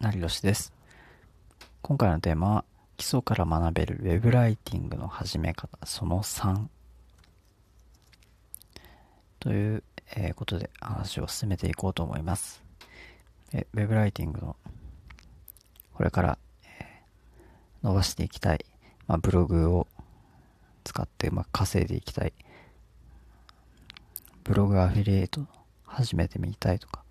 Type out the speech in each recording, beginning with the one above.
成吉です。今回のテーマは基礎から学べるウェブライティングの始め方その3という、ことで話を進めていこうと思います。えウェブライティングのこれから、え伸ばしていきたい、まあ、ブログを使って、まあ、稼いでいきたい。ブログアフィリエイト始めてみたいとか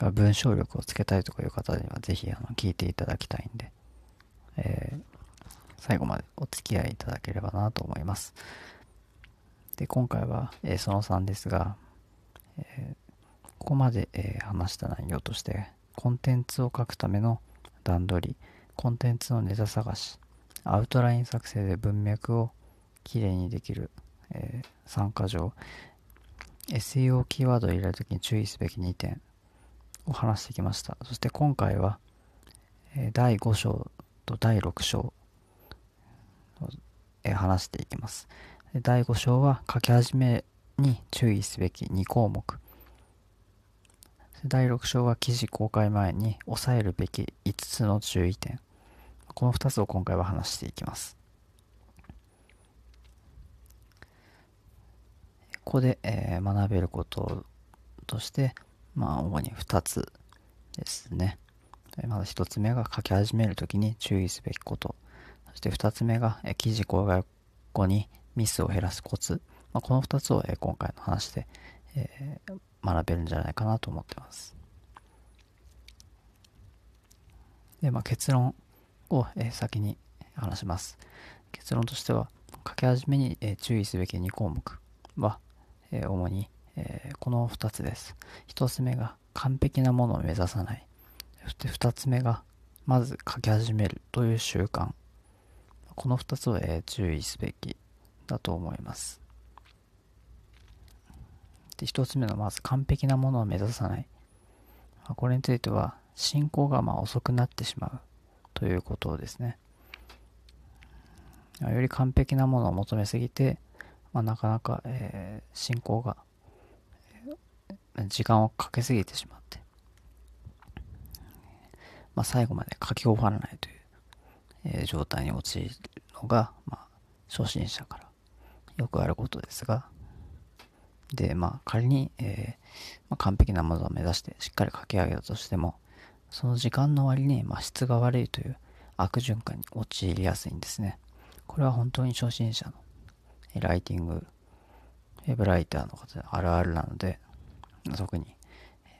文章力をつけたいとかいう方にはぜひあの聞いていただきたいんで、えー最後までお付き合いいただければなと思います。で、今回は、えーその3ですが、えーここまで、え話した内容として、コンテンツを書くための段取り、コンテンツのネタ探し、アウトライン作成で文脈をきれいにできる、え参加条、SEO キーワードを入れるときに注意すべき2点を話してきました。そして今回は、第5章と第6章を、話していきます。第5章は書き始めに注意すべき2項目。第6章は記事公開前に押さえるべき5つの注意点。この2つを今回は話していきます。ここで、学べることとして、まあ、主に2つですね。まず1つ目が書き始めるときに注意すべきこと。そして2つ目が、記事公開後にミスを減らすコツ。まあ、この2つを、今回の話で、学べるんじゃないかなと思ってます。で、まあ、結論を、先に話します。結論としては、書き始めに、注意すべき2項目は、え主に、えこの2つです。1つ目が完璧なものを目指さない。そして2つ目が、まず書き始めるという習慣。この2つを、え注意すべきだと思います。で1つ目のまず完璧なものを目指さない。これについては進行がまあ遅くなってしまうということですね。より完璧なものを求めすぎて、まあ、なかなか、えー進行が、時間をかけすぎてしまって、まあ、最後まで書き終わらないという、えー状態に陥るのが、まあ、初心者からよくあることですが、で、まあ、仮に、えーまあ、完璧なものを目指してしっかり書き上げたとしても、その時間の割に、まあ、質が悪いという悪循環に陥りやすいんですね。これは本当に初心者のライティング、ウェブライターの方であるあるなので、特に、えー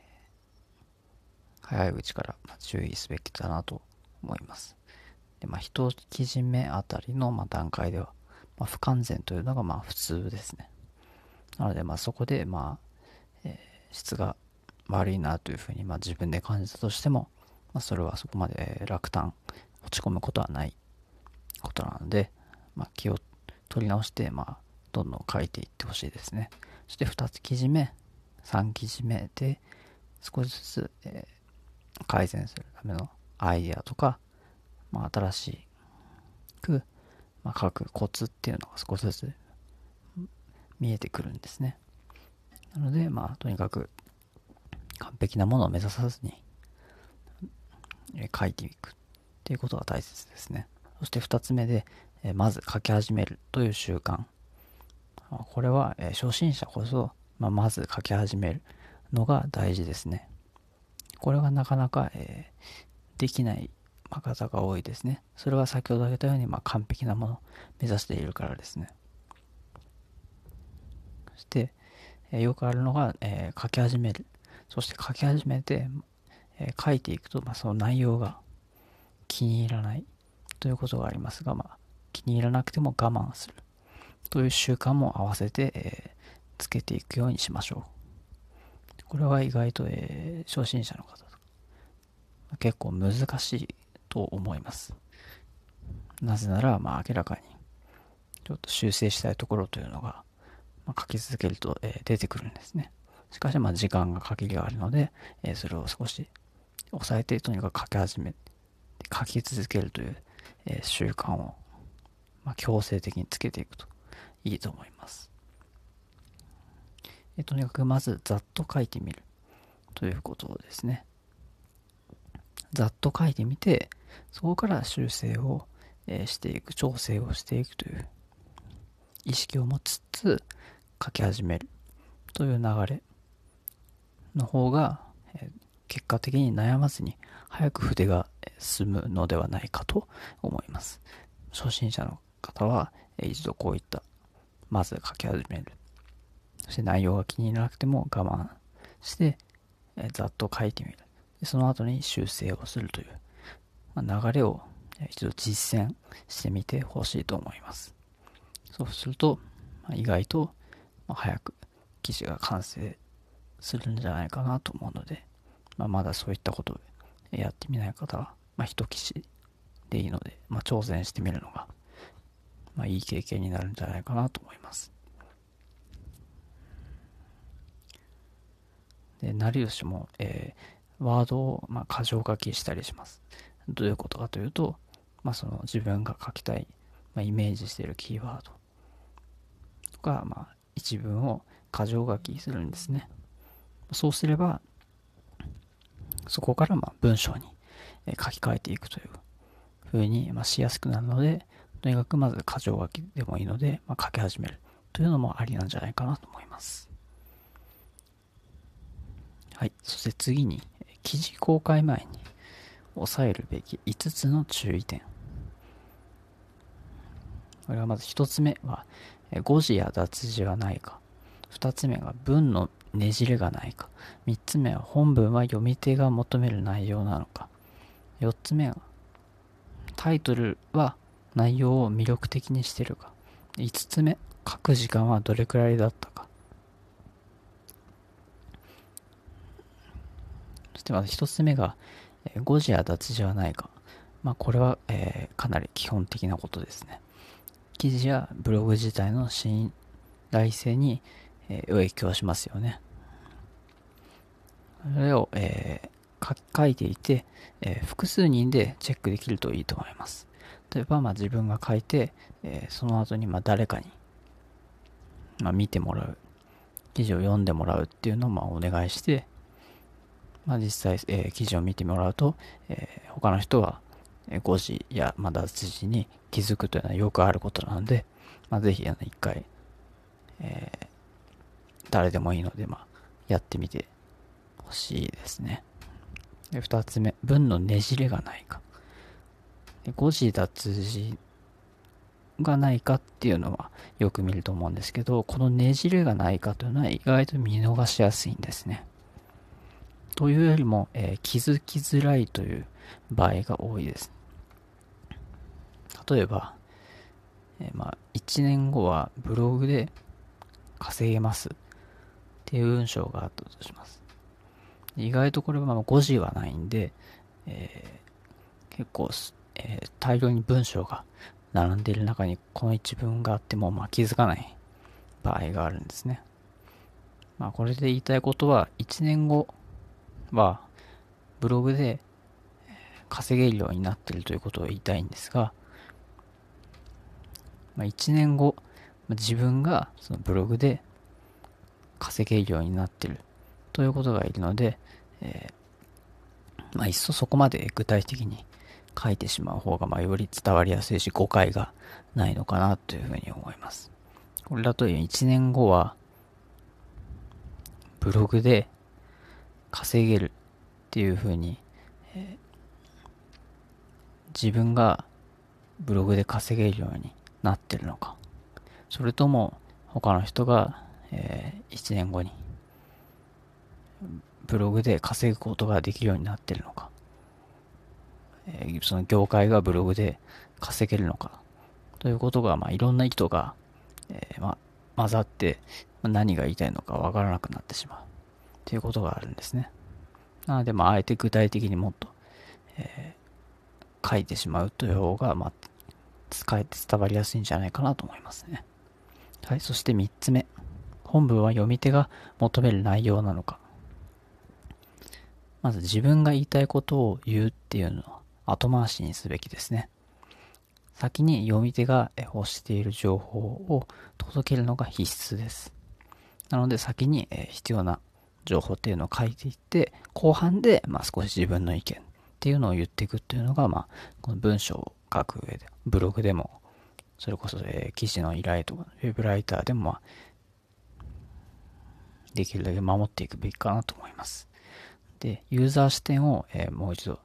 早いうちから注意すべきだなと思います。で、まあ、一記事目あたりのま段階では、まあ、不完全というのがまあ普通ですね。なので、まあ、そこで、まあ、えー質が悪いなというふうに、まあ、自分で感じたとしても、まあ、それはそこまで落胆、落ち込むことはないことなので、まあ、気を取り直して、まあ、どんどん書いていってほしいですね。そして2つ記事目、3記事目で、少しずつ、えー改善するためのアイデアとか、まあ、新しく、まあ、書くコツっていうのが少しずつ見えてくるんですね。なので、まあ、とにかく完璧なものを目指さずに、えー書いていくっていうことが大切ですね。そして2つ目で、えーまず書き始めるという習慣。これは、え初心者こそ、まあ、まず書き始めるのが大事ですね。これがなかなか、えーできない方が多いですね。それは先ほど挙げたように、まあ、完璧なものを目指しているからですね。そして、えーよくあるのが、えー書き始める。そして書き始めて、えー書いていくと、まあ、その内容が気に入らないということがありますが、まあ、気に入らなくても我慢するという習慣も合わせて、えーつけていくようにしましょう。これは意外と、えー初心者の方とか結構難しいと思います。なぜなら、まあ、明らかにちょっと修正したいところというのが、まあ、書き続けると、えー出てくるんですね。しかし、まあ、時間が限りがあるので、えーそれを少し抑えて、とにかく書き始め、書き続けるという、え習慣を、まあ、強制的につけていくといいと思います。えとにかくまずざっと書いてみるということですね。ざっと書いてみて、そこから修正を、えしていく、調整をしていくという意識を持ちつつ書き始めるという流れの方が、え結果的に悩まずに早く筆が進むのではないかと思います。初心者の方はえ一度こういったまず書き始めるして内容が気に入らなくても我慢してえざっと書いてみるその後に修正をするという、ま流れを一度実践してみてほしいと思いますそうすると、ま意外と早く記事が完成するんじゃないかなと思うので、まあ、まだそういったことをやってみない方は、まあ、一記事でいいので、まあ、挑戦してみるのが、まあ、いい経験になるんじゃないかなと思います。成吉も、えー、ワードを、まあ、箇条書きしたりします。どういうことかというと、まあ、その自分が書きたい、まあ、イメージしているキーワードとか、まあ、一文を箇条書きするんですね。そうすれば、そこからまあ文章に書き換えていくという風にましやすくなるので、とにかくまず箇条書きでもいいので、まあ、書き始めるというのもありなんじゃないかなと思います。はい。そして次に、記事公開前に押さえるべき5つの注意点。これはまず1つ目は、誤字や脱字はないか。2つ目が文のねじれがないか。3つ目は本文は読み手が求める内容なのか。4つ目はタイトルは内容を魅力的にしてるか。5つ目、書く時間はどれくらいだったか。してまず1つ目が、え誤字や脱字はないか。まあこれは、えー、かなり基本的なことですね。記事やブログ自体の信頼性に、えー、影響しますよね。それを、えー、書いていて、えー、複数人でチェックできるといいと思います。例えば、まあ、自分が書いて、えー、その後にま誰かに、まあ、見てもらう、記事を読んでもらうっていうのをまあお願いして、まあ、実際、えー、記事を見てもらうと、えー、他の人は誤字や、ま脱字に気づくというのはよくあることなので、まあ、ぜひあの一回、えー、誰でもいいので、まあ、やってみてほしいですね。で、二つ目、文のねじれがないか。で誤字脱字がないかっていうのはよく見ると思うんですけど、このねじれがないかというのは意外と見逃しやすいんですね。というよりも、えー、気づきづらいという場合が多いです。例えば、えー、まあ、1年後はブログで稼げますっていう文章があったとします。意外とこれはま5字はないんで、えー、結構、えー、大量に文章が並んでいる中にこの一文があってもまあ気づかない場合があるんですね。まあこれで言いたいことは1年後はブログで稼げるようになってるということを言いたいんですが、まあ、1年後自分がそのブログで稼げるようになってるということがいるので、えー、まあ、いっそそこまで具体的に書いてしまう方が、まあ、より伝わりやすいし、誤解がないのかなというふうに思います。これだと1年後は、ブログで稼げるっていうふうに、え、自分がブログで稼げるようになってるのか、それとも他の人がえ、1年後にブログで稼ぐことができるようになってるのか、え、その業界がブログで稼げるのか。ということが、まあ、いろんな意図が、え、ま、混ざって、何が言いたいのかわからなくなってしまう。ということがあるんですね。なので、まあ、あえて具体的にもっと、えー、書いてしまうという方が、まあ、使えて伝わりやすいんじゃないかなと思いますね。はい、そして3つ目。本文は読み手が求める内容なのか。まず自分が言いたいことを言うっていうのは後回しにすべきですね。先に読み手が欲している情報を届けるのが必須です。なので先に必要な情報っていうのを書いていって、後半でまあ少し自分の意見っていうのを言っていくっていうのが、まあ、この文章を書く上で、ブログでも、それこそ、え、記事の依頼とか、ウェブライターでも、まあ、できるだけ守っていくべきかなと思います。で、ユーザー視点を、え、もう一度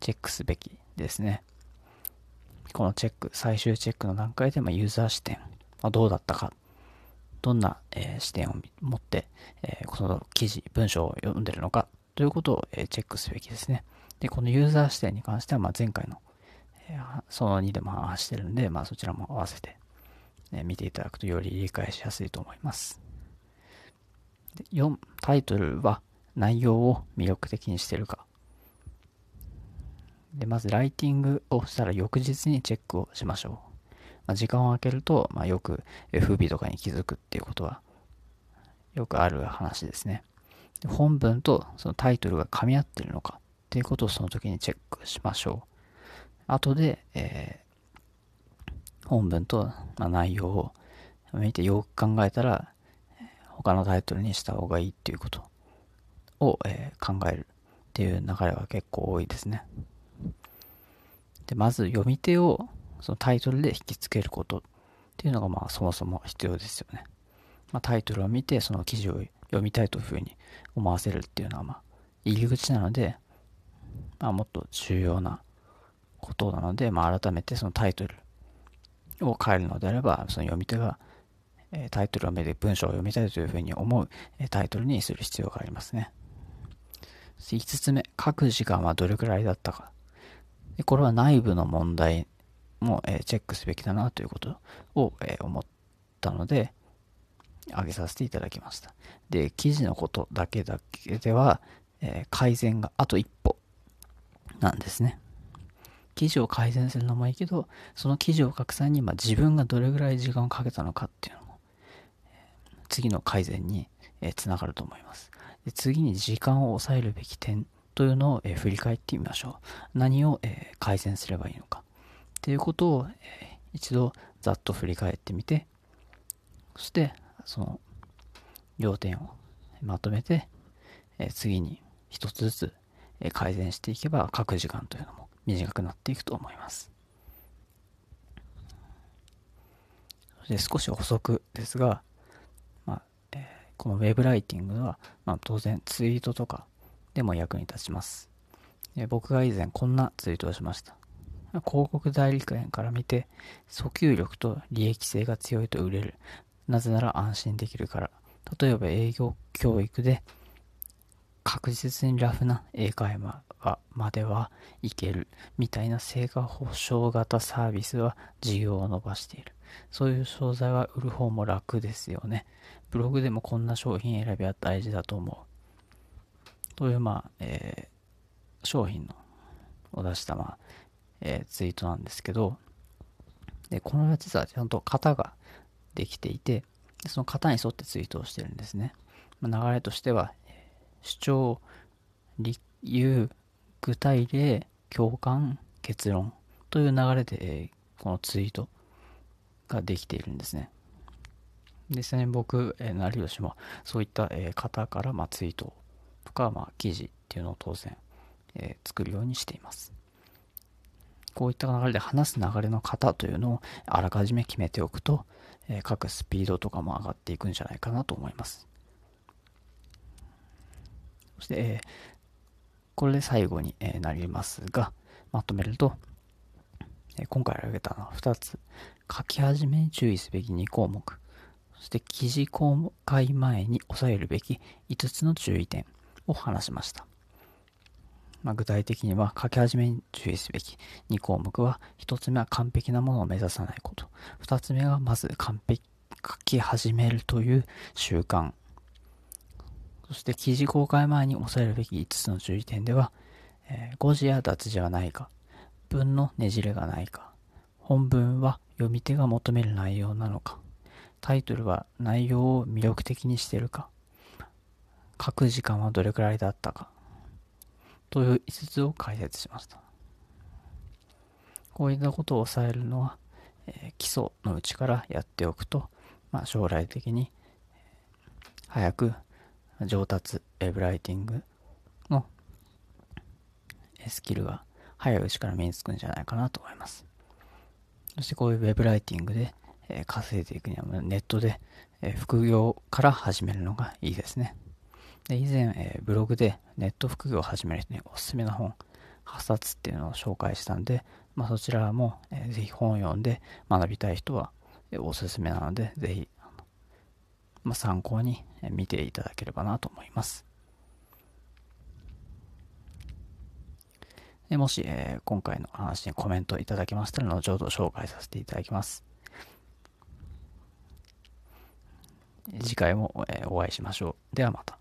チェックすべきですね。このチェック、最終チェックの段階で、まあ、ユーザー視点、ま、どうだったか、どんな、えー、視点を持って、えー、この記事、文章を読んでるのかということを、えー、チェックすべきですね。で、このユーザー視点に関しては、まあ、前回の、えその2でも話してるんで、まあ、そちらも合わせて、え見ていただくとより理解しやすいと思います。で4、タイトルは内容を魅力的にしてるか。で、まずライティングをしたら翌日にチェックをしましょう。まあ、時間を空けると、まあ、よく不備とかに気づくっていうことはよくある話ですね。本文とそのタイトルが噛み合ってるのかっていうことをその時にチェックしましょう。後で、えー、本文と、まあ、内容を見てよく考えたら、他のタイトルにした方がいいっていうことを、えー、考えるっていう流れが結構多いですね。で、まず読み手をそのタイトルで引きつけることっていうのがまあそもそも必要ですよね。まあ、タイトルを見てその記事を読みたいというふうに思わせるっていうのはまあ入り口なので、まあ、もっと重要なことなので、まあ、改めてそのタイトルを変えるのであればその読み手がタイトルを見て文章を読みたいというふうに思うタイトルにする必要がありますね。5つ目、書く時間はどれくらいだったか。これは内部の問題もえチェックすべきだなということをえ思ったので、挙げさせていただきました。で、記事のことだけだけでは、え改善があと一歩なんですね。記事を改善するのもいいけど、その記事を書く際に、ま、自分がどれぐらい時間をかけたのかっていうのも、次の改善につながると思います。で次に時間を抑えるべき点というのを、え振り返ってみましょう。何を、え改善すればいいのか。っていうことを、一度ざっと振り返ってみて、そしてその要点をまとめて、次に一つずつ、改善していけば書く時間というのも短くなっていくと思います。で少し補足ですが、まあこのウェブライティングは、まあ、当然ツイートとかでも役に立ちます。僕が以前こんなツイートをしました。広告代理店から見て、訴求力と利益性が強いと売れる。なぜなら安心できるから。例えば営業教育で確実にラフな英会話まではいけるみたいな成果保証型サービスは事業を伸ばしている。そういう商材は売る方も楽ですよね。ブログでもこんな商品選びは大事だと思う。という、まあ、えー、商品のを出した、ま、えー、ツイートなんですけど、で、この実はちゃんと型ができていて、その型に沿ってツイートをしてるんですね。まあ、流れとしては、主張、理由、具体例、共感、結論という流れで、えー、このツイートができているんですね。実際に僕、えー、成吉もそういった、えー、方から、まあ、ツイートとか、まあ、記事っていうのを当然、えー、作るようにしています。こういった流れで話す流れの型というのをあらかじめ決めておくと、えー、書くスピードとかも上がっていくんじゃないかなと思います。そして、えー、これで最後に、えなりますが、まとめると、え今回挙げたのは2つ。書き始めに注意すべき2項目。そして記事公開前に押さえるべき5つの注意点を話しました。まあ、具体的には書き始めに注意すべき2項目は1つ目は完璧なものを目指さないこと。2つ目はまず完璧書き始めるという習慣。そして記事公開前に押さえるべき5つの注意点では、えー、誤字や脱字はないか。文のねじれがないか。本文は読み手が求める内容なのか。タイトルは内容を魅力的にしてるか、書く時間はどれくらいだったか、という5つを解説しました。こういったことを抑えるのは、えー、基礎のうちからやっておくと、まあ、将来的に早く上達、ウェブライティングのスキルが早いうちから身につくんじゃないかなと思います。そしてこういうウェブライティングで、稼いでいくにはネットで、副業から始めるのがいいですね。で以前、えブログでネット副業を始める人におすすめの本8冊っていうのを紹介したんで、まあ、そちらも、えー、ぜひ本を読んで学びたい人は、えー、おすすめなので、ぜひ、まあ、参考に見ていただければなと思います。もし、えー、今回の話にコメントいただけましたら、後ほど紹介させていただきます。次回も、えー、お会いしましょう。ではまた。